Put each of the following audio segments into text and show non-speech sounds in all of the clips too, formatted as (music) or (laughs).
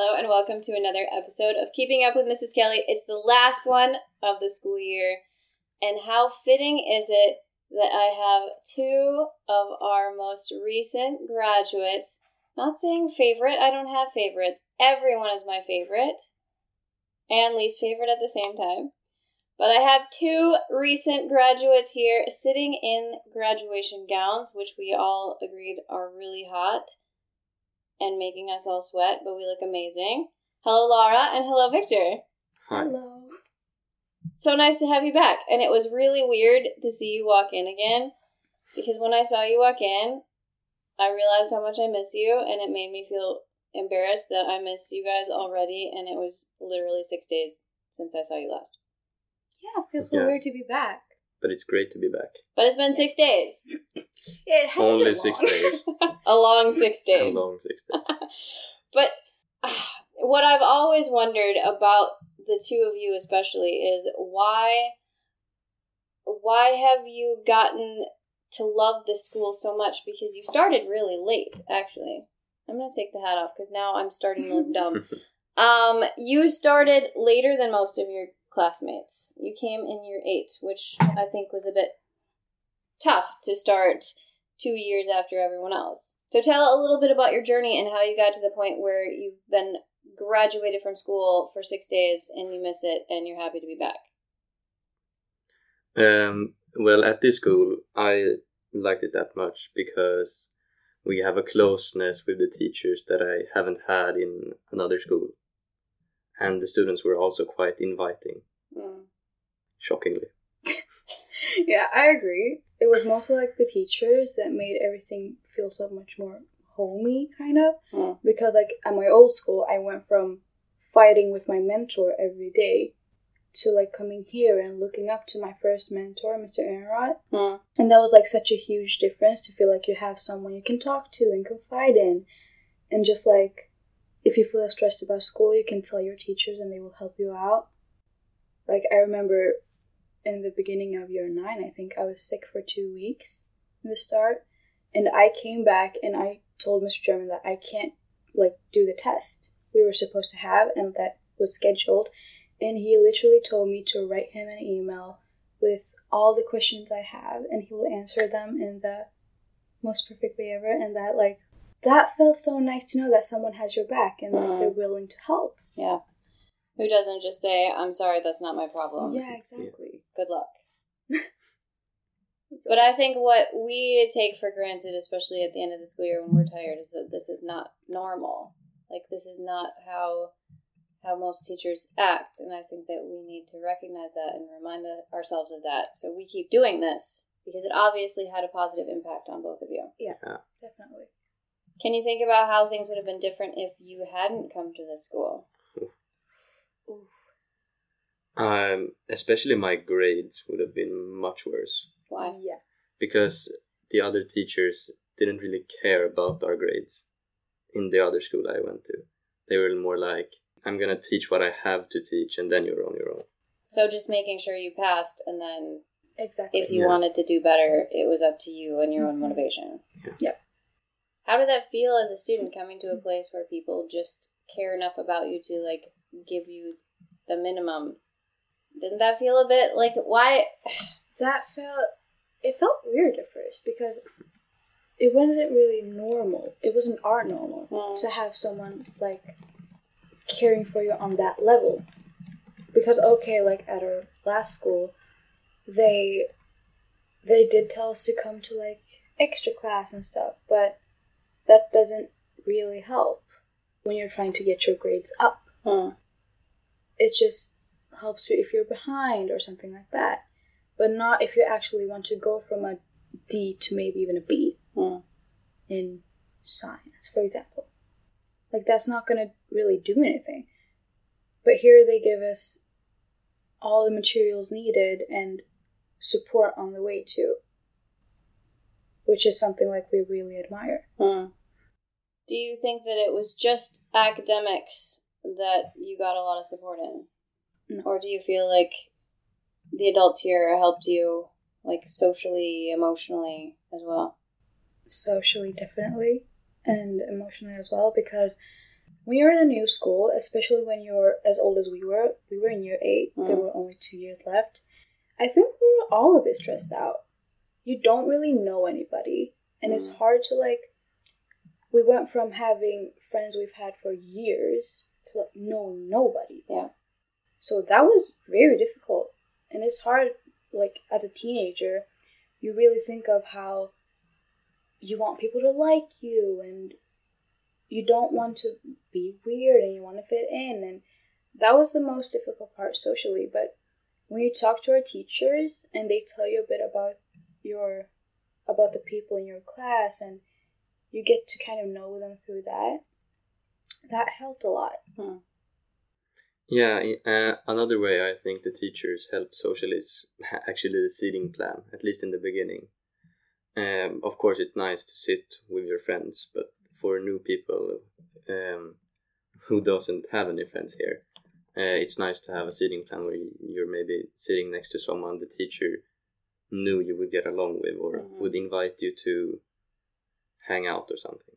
Hello and welcome to another episode of Keeping Up with Mrs. Kelly. It's the last one of the school year, and how fitting is it that I have two of our most recent graduates. Not saying favorite, I don't have favorites. Everyone is my favorite and least favorite at the same time. But I have two recent graduates here sitting in graduation gowns, which we all agreed are really hot and making us all sweat, but we look amazing. Hello, Laura, and hello, Victor. Hi. Hello. So nice to have you back. And it was really weird to see you walk in again because when I saw you walk in, I realized how much I miss you, and it made me feel embarrassed that I miss you guys already, and it was literally six days since I saw you last. Yeah, it feels so Yeah. weird to be back. But it's great to be back. But it's been six days. (coughs) It has Only been six long. days. (laughs) A long six days. (laughs) A days. long six days. (laughs) But ah, what I've always wondered about the two of you, especially, is why why have you gotten to love this school so much? Because you started really late, actually. I'm gonna take the hat off because now I'm starting to look dumb. Um, you started later than most of your classmates. You came in year eight, which I think was a bit tough to start two years after everyone else. So tell a little bit about your journey and how you got to the point where you've been graduated from school for six days and you miss it and you're happy to be back. Um, well, at this school, I liked it that much because we have a closeness with the teachers that I haven't had in another school. And the students were also quite inviting, Mm. shockingly. (laughs) Yeah, I agree. It was mostly like the teachers that made everything feel so much more homey, kind of. Mm. Because, like, at my old school, I went from fighting with my mentor every day to, like, coming here and looking up to my first mentor, Mr. Aaronrod. Mm. And that was, like, such a huge difference to feel like you have someone you can talk to and confide in. And just, like, if you feel stressed about school, you can tell your teachers and they will help you out. Like, I remember in the beginning of year nine, I think I was sick for two weeks in the start. And I came back and I told Mr. German that I can't like do the test we were supposed to have and that was scheduled. And he literally told me to write him an email with all the questions I have and he will answer them in the most perfect way ever. And that like that feels so nice to know that someone has your back and like Mhm. they're willing to help. Yeah. Who doesn't just say, I'm sorry, that's not my problem? yeah, exactly. (laughs) Good luck. (laughs) But I think what we take for granted, especially at the end of the school year when we're tired, is that this is not normal. Like this is not how how most teachers act, and I think that we need to recognize that and remind ourselves of that. So we keep doing this because it obviously had a positive impact on both of you. Yeah. Definitely. Can you think about how things would have been different if you hadn't come to this school? Um, especially my grades would have been much worse Why? Yeah. because the other teachers didn't really care about our grades in the other school I went to. They were more like, I'm gonna teach what I have to teach, and then you're on your own. So just making sure you passed, and then Exactly. if you Yeah. wanted to do better, it was up to you and your own Mhm. motivation. Yeah. Yeah. How did that feel as a student coming to a place where people just care enough about you to like give you the minimum? Didn't that feel a bit like why? (sighs) that felt it felt weird at first because it wasn't really normal. It wasn't our normal Mm. to have someone like caring for you on that level. Because okay, like at our last school, they they did tell us to come to like extra class and stuff, but that doesn't really help when you're trying to get your grades up Hmm. it just helps you if you're behind or something like that but not if you actually want to go from a d to maybe even a b Hmm. in science for example like that's not going to really do anything but here they give us all the materials needed and support on the way too which is something like we really admire Hmm. Do you think that it was just academics that you got a lot of support in? No. Or do you feel like the adults here helped you, like socially, emotionally as well? socially definitely and emotionally as well because when you're in a new school, especially when you're as old as we were, we were in year 8 there Mm. were only two years left. I think we were all a bit stressed out. You don't really know anybody, and it's Mm. hard to like. We went from having friends we've had for years to like knowing nobody. Yeah. So that was very difficult, and it's hard. Like as a teenager, you really think of how you want people to like you and you don't want to be weird and you want to fit in and that was the most difficult part socially but when you talk to our teachers and they tell you a bit about your about the people in your class and you get to kind of know them through that that helped a lot Yeah, uh, another way I think the teachers help socially is actually the seating plan, at least in the beginning. Um, of course, it's nice to sit with your friends, but for new people um, who doesn't have any friends here, uh, it's nice to have a seating plan where you- you're maybe sitting next to someone the teacher knew you would get along with or Mhm. would invite you to hang out or something.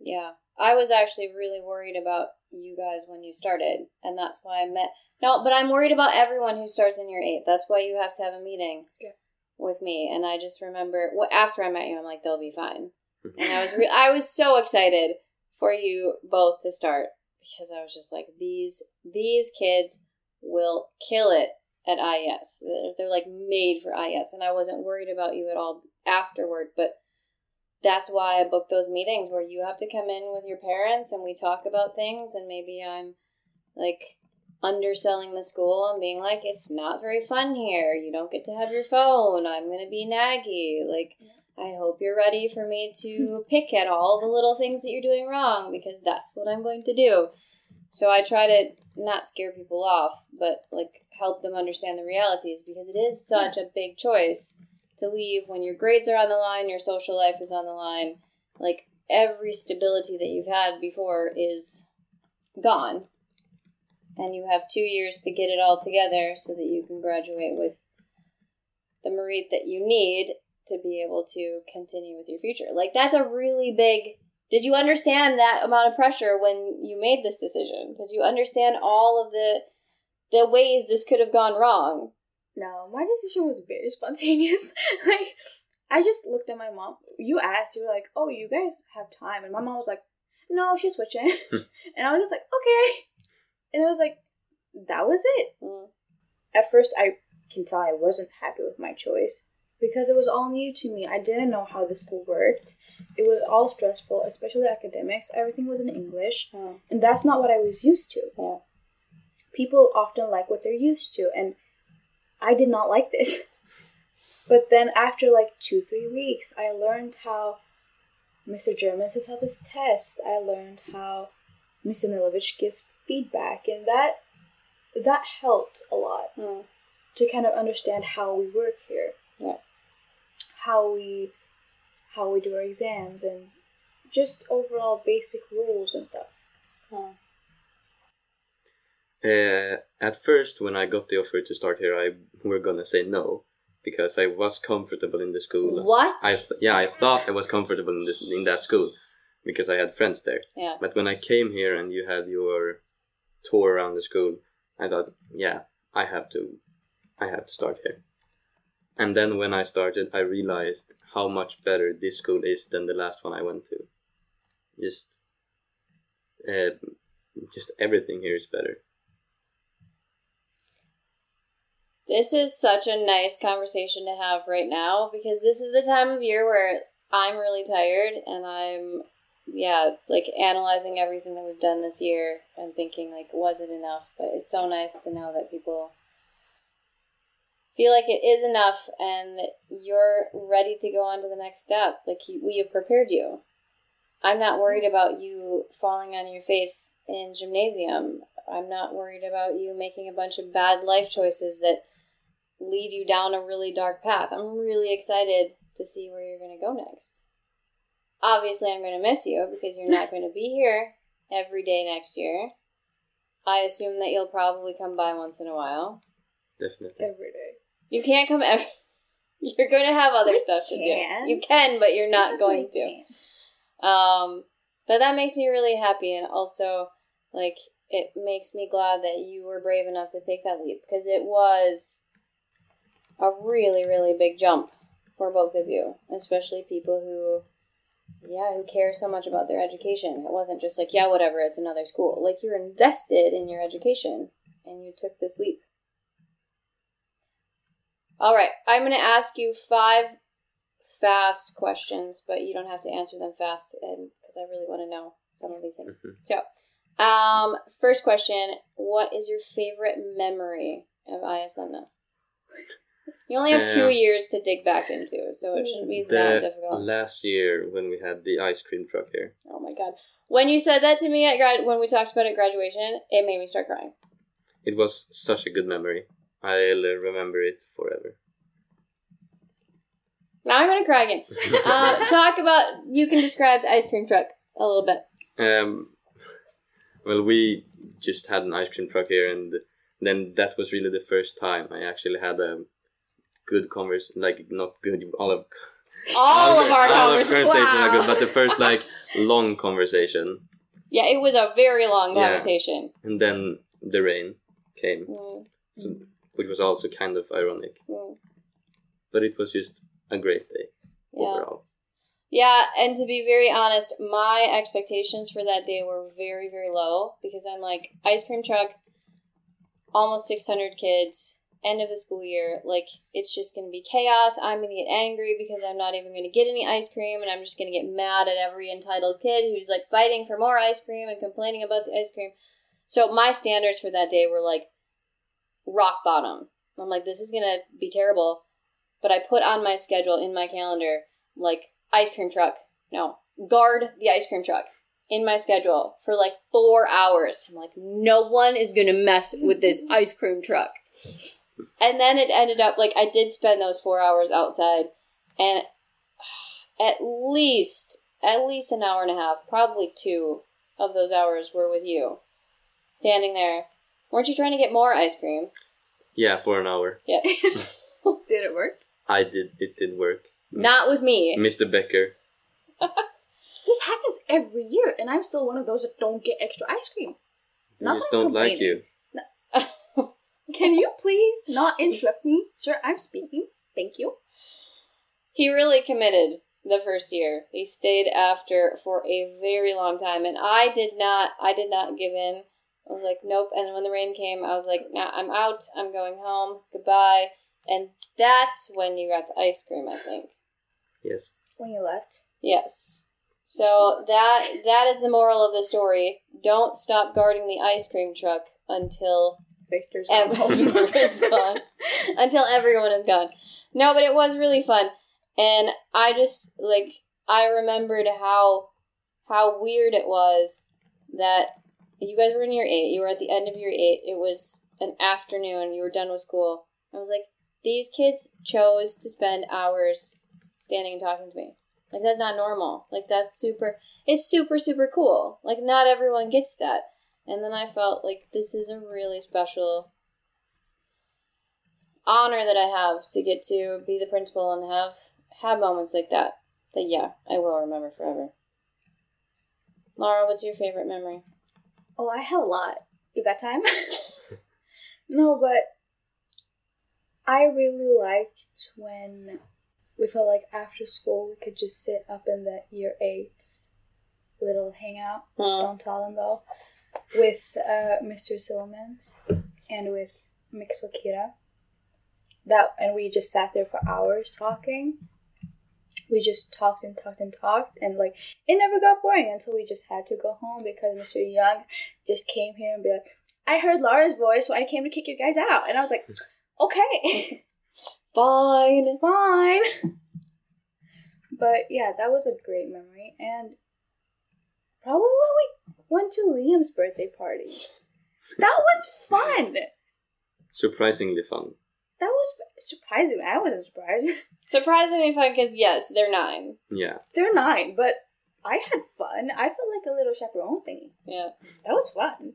Yeah. I was actually really worried about you guys when you started, and that's why I met. No, but I'm worried about everyone who starts in year eight. That's why you have to have a meeting Yeah. with me. And I just remember well, after I met you, I'm like, they'll be fine. (laughs) And I was re- I was so excited for you both to start because I was just like, these these kids will kill it at IES. They're, they're like made for IES, and I wasn't worried about you at all afterward, but that's why I booked those meetings where you have to come in with your parents and we talk about things and maybe I'm like underselling the school and being like it's not very fun here. You don't get to have your phone. I'm going to be naggy. Like I hope you're ready for me to (laughs) pick at all the little things that you're doing wrong because that's what I'm going to do. So I try to not scare people off, but like help them understand the realities because it is such a big choice to leave when your grades are on the line, your social life is on the line. Like every stability that you've had before is gone. And you have two years to get it all together so that you can graduate with the merit that you need to be able to continue with your future. Like that's a really big did you understand that amount of pressure when you made this decision? Did you understand all of the the ways this could have gone wrong? No my decision was very (laughs) spontaneous like i just looked at my mom you asked you were like oh you guys have time and my mom was like no she's switching (laughs) and i was just like okay and it was like that was it Mm. at first I can tell I wasn't happy with my choice because it was all new to me. I didn't know how the school worked. It was all stressful, especially academics. Everything was in English, Mm. and that's not what I was used to. Yeah. People often like what they're used to, and I did not like this. (laughs) but then after like 2-3 weeks, I learned how Mr. German sets up his test. I learned how Mr. Nilovich gives feedback, and that that helped a lot Mm. to kind of understand how we work here. Yeah. How we how we do our exams and just overall basic rules and stuff. Mm. Uh, at first, when I got the offer to start here, I were gonna say no because I was comfortable in the school. What? I th- yeah, I thought I was comfortable in this in that school because I had friends there. yeah. But when I came here and you had your tour around the school, I thought, yeah, I have to, I have to start here. And then when I started, I realized how much better this school is than the last one I went to. Just, uh, just everything here is better. This is such a nice conversation to have right now because this is the time of year where I'm really tired and I'm yeah, like analyzing everything that we've done this year and thinking like was it enough? But it's so nice to know that people feel like it is enough and you're ready to go on to the next step. Like we have prepared you. I'm not worried about you falling on your face in gymnasium. I'm not worried about you making a bunch of bad life choices that lead you down a really dark path. I'm really excited to see where you're going to go next. Obviously, I'm going to miss you because you're not (laughs) going to be here every day next year. I assume that you'll probably come by once in a while. Definitely. Every day. You can't come every. (laughs) You're going to have other You stuff to do. You can, but you're not (laughs) going to. can't. Um, But that makes me really happy, and also, like, it makes me glad that you were brave enough to take that leap because it was a really, really big jump for both of you, especially people who, yeah, who care so much about their education. It wasn't just like, yeah, whatever, it's another school. Like, you're invested in your education, and you took this leap. All right, I'm going to ask you five fast questions, but you don't have to answer them fast, and because I really want to know some of these things. Mhm. So, um, first question: What is your favorite memory of Islanda? (laughs) You only have two Um, years to dig back into, so it shouldn't be that difficult. last year when we had the ice cream truck here, oh my god! When you said that to me at grad, when we talked about it at graduation, it made me start crying. it was such a good memory. I'll remember it forever. Now I'm gonna cry again. (laughs) Uh, talk about. You can describe the ice cream truck a little bit. Um, well, we just had an ice cream truck here, and then that was really the first time I actually had a good converse. Like not good, all of (laughs) All of our all of conversation are good, but the first like long conversation, Yeah, it was a very long Yeah. conversation. and then the rain came, Mm, so, which was also kind of ironic. mm. But it was just a great day Yeah. overall. Yeah, and to be very honest, my expectations for that day were very, very low because I'm like, ice cream truck, almost 600 kids, end of the school year. Like, it's just going to be chaos. I'm going to get angry because I'm not even going to get any ice cream, and I'm just going to get mad at every entitled kid who's like fighting for more ice cream and complaining about the ice cream. So, my standards for that day were like rock bottom. I'm like, this is going to be terrible. But I put on my schedule in my calendar, like, ice cream truck. No, guard the ice cream truck in my schedule for like four hours. I'm like, no one is gonna mess with this (laughs) ice cream truck. And then it ended up like I did spend those four hours outside, and at least at least an hour and a half, probably two of those hours were with you, standing there. Weren't you trying to get more ice cream? Yeah, for an hour. Yeah, (laughs) (laughs) Did it work? I did. It did work. not with me. Mr. Becker. (laughs) This happens every year, and I'm still one of those that don't get extra ice cream. I Not just I'm don't like you. Can you please not interrupt me, sir? I'm speaking. Thank you. He really committed the first year. He stayed after for a very long time, and I did not. I did not give in. I was like, nope. And when the rain came, I was like, nah, I'm out. I'm going home. Goodbye. And that's when you got the ice cream. I think. Yes. When you left. Yes. So that that is the moral of the story. Don't stop guarding the ice cream truck until (laughs) Victor's gone is (laughs) gone. Until everyone is gone. No, but it was really fun. And I just like I remembered how how weird it was that you guys were in your eight, you were at the end of your eight, it was an afternoon, you were done with school. I was like, these kids chose to spend hours standing and talking to me. Like that's not normal. Like that's super it's super, super cool. Like not everyone gets that. And then I felt like this is a really special honor that I have to get to be the principal and have have moments like that. That yeah, I will remember forever. Laura, what's your favorite memory? Oh, I had a lot. You got time? (laughs) no, but I really liked when we felt like after school we could just sit up in the year eight little hangout. Don't tell them though. With uh, Mr. Sillemans and with Mixokira. That and we just sat there for hours talking. We just talked and talked and talked and like it never got boring until we just had to go home because Mr. Young just came here and be like, I heard Laura's voice, so I came to kick you guys out. And I was like, okay, (laughs) Fine. fine. But yeah, that was a great memory. And probably when we went to Liam's birthday party. That was fun. Surprisingly fun. That was surprising. I wasn't surprised. (laughs) Surprisingly fun because yes, they're nine. Yeah. They're nine, but I had fun. I felt like a little chaperone thingy. Yeah. That was fun.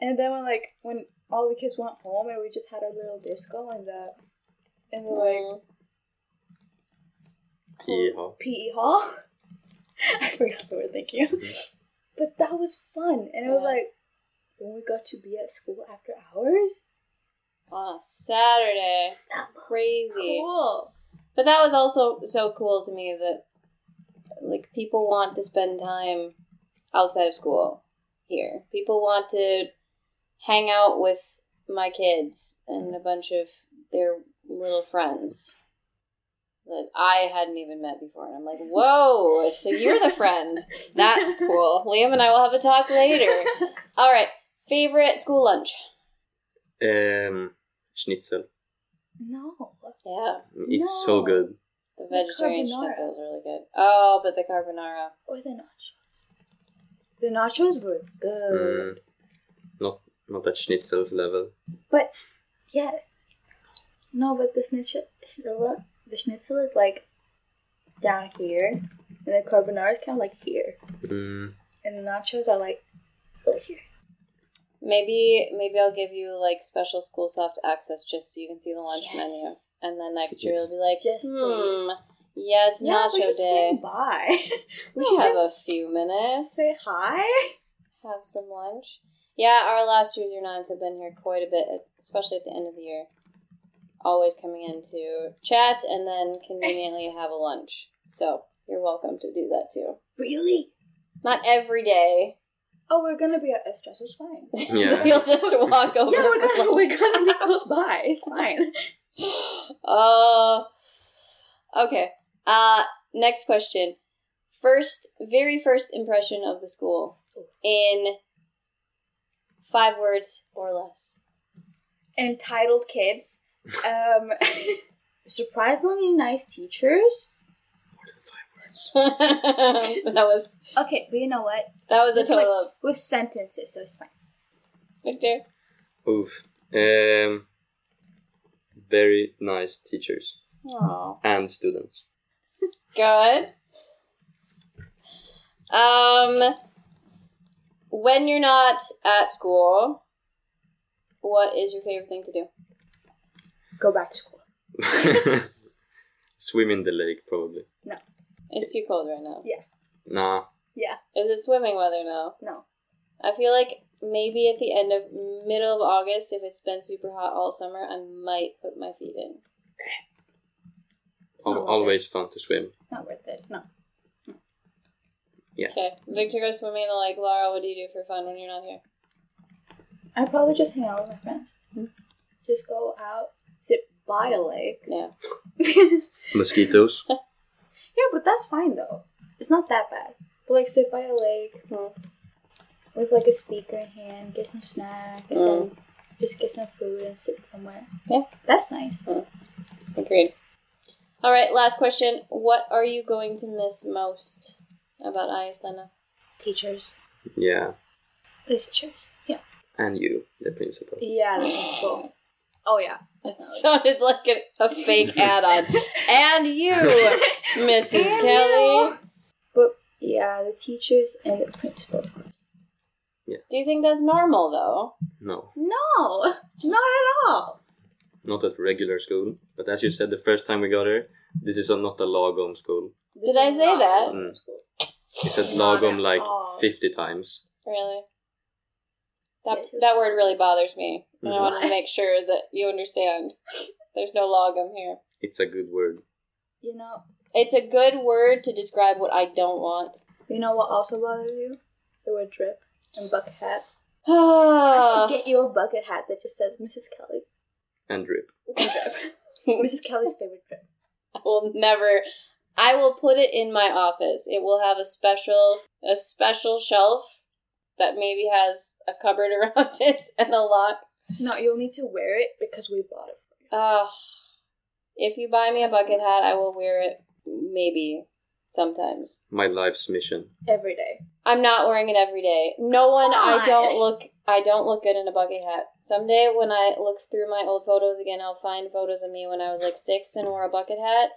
And then when like when all the kids went home and we just had our little disco in the in the like Mm. PE hall. PE hall. (laughs) I forgot the word. Thank thinking. But that was fun, and it was like when we got to be at school after hours. On a Saturday. Crazy. cool. But that was also so cool to me that like people want to spend time outside of school here. People want to hang out with my kids and a bunch of their little friends that I hadn't even met before. And I'm like, whoa, so you're the friend. That's (laughs) cool. Liam and I will have a talk later. (laughs) All right. Favorite school lunch? Um, schnitzel. No. Yeah. It's so good. The vegetarian carbonara. schnitzel is really good. Oh, but the carbonara. Or the nachos. The nachos were good. Mm, not not at schnitzel's level. But yes. No, but the schnitzel, the schnitzel is like down here, and the carbonara is kind of like here, Mm, and the nachos are like over here. Maybe maybe I'll give you like special SchoolSoft access just so you can see the lunch Yes. menu, and then next year Yes. you'll be like, Yes, hmm, please. yeah, it's yeah, we nacho should day. swing by. (laughs) we We'll should have just a few minutes. say hi. Have some lunch. Yeah, our last year's year nines have been here quite a bit, especially at the end of the year. Always coming in to chat and then conveniently have a lunch. So you're welcome to do that too. Really? Not every day. Oh, we're gonna be at Estres. It's fine. (laughs) Yeah. so you'll just walk over. yeah, we're gonna, we're gonna be close by. It's fine. (gasps) Uh, okay. Uh, next question. First, very first impression of the school in five words or less. Entitled kids. Um, (laughs) surprisingly nice teachers. more than five words. (laughs) that was Okay, but you know what? that was a It's total of With sentences, so it's fine. Victor. Oof. Um, very nice teachers Oh, and students. good. Um, when you're not at school, what is your favorite thing to do? Go back to school. (laughs) Swim in the lake, probably. No. It's too cold right now. Yeah. Nah. Yeah. Is it swimming weather now? No. I feel like maybe at the end of middle of August, if it's been super hot all summer, I might put my feet in. Al- worth always fun to swim. It's not worth it. No. No. Yeah. Okay, Victor goes swimming in the lake. Laura, what do you do for fun when you're not here? I'd probably just hang out with my friends. Hmm. Just go out, sit by a lake. Yeah. (laughs) Mosquitoes. yeah, but that's fine though. It's not that bad. But like sit by a lake Hmm. with like a speaker in hand, get some snacks, Hmm. and just get some food and sit somewhere. Yeah. That's nice. Agreed. All right, last question. What are you going to miss most about Iceland? Teachers. Yeah. The teachers. Yeah. And you, the principal. Yeah, the principal. Oh yeah. That sounded like a, a fake (laughs) add-on. and you, (laughs) Mrs. And Kelly. you. But yeah, the teachers and the principal. of course. Do you think that's normal though? No. No, not at all. Not at regular school. But as you said the first time we got here, this is a, not a lagom school. Did I say that? Mm. You said Not lagom like all. 50 times. Really? That Yes, yes. that word really bothers me, and I wanted to mm-hmm. make sure that you understand. (laughs) There's no lagom here. It's a good word. You know, It's a good word to describe what I don't want. you know what also bothers you? The word drip and bucket hats. I (sighs) I should get you a bucket hat that just says Mrs. Kelly. And drip. And (laughs) drip. Mrs. Kelly's favorite drip. I will never. I will put it in my office. It will have a special a special shelf that maybe has a cupboard (laughs) around it and a lock. No, you'll need to wear it because we bought it for you. Ah, if you buy me a bucket hat, I will wear it. Maybe sometimes. My life's mission. Every day. I'm not wearing it every day. No one. I don't look. I don't look good in a bucket hat. Someday, when I look through my old photos again, I'll find photos of me when I was like six and wore a bucket hat.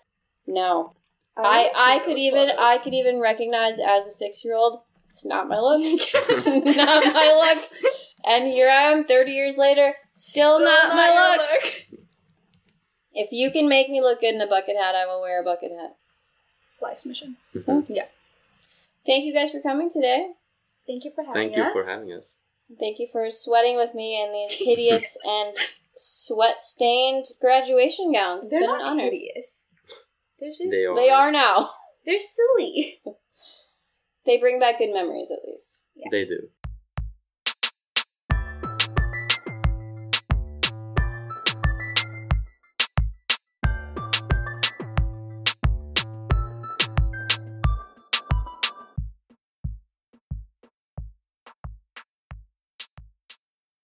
No, I wanna I could even photos. I could even recognize as a six year old. It's not my look. (laughs) it's not my look. And here I am, thirty years later, still, not, my your look. If you can make me look good in a bucket hat, I will wear a bucket hat. Life's mission. Mhm. Yeah. Thank you guys for coming today. Thank you for having us. Thank you for having us. Thank you for sweating with me in these (laughs) hideous and sweat stained graduation gowns. It's They're been an not honor. hideous. They're just They are. They are now. they're silly. (laughs) They bring back good memories, at least. Yeah. They do.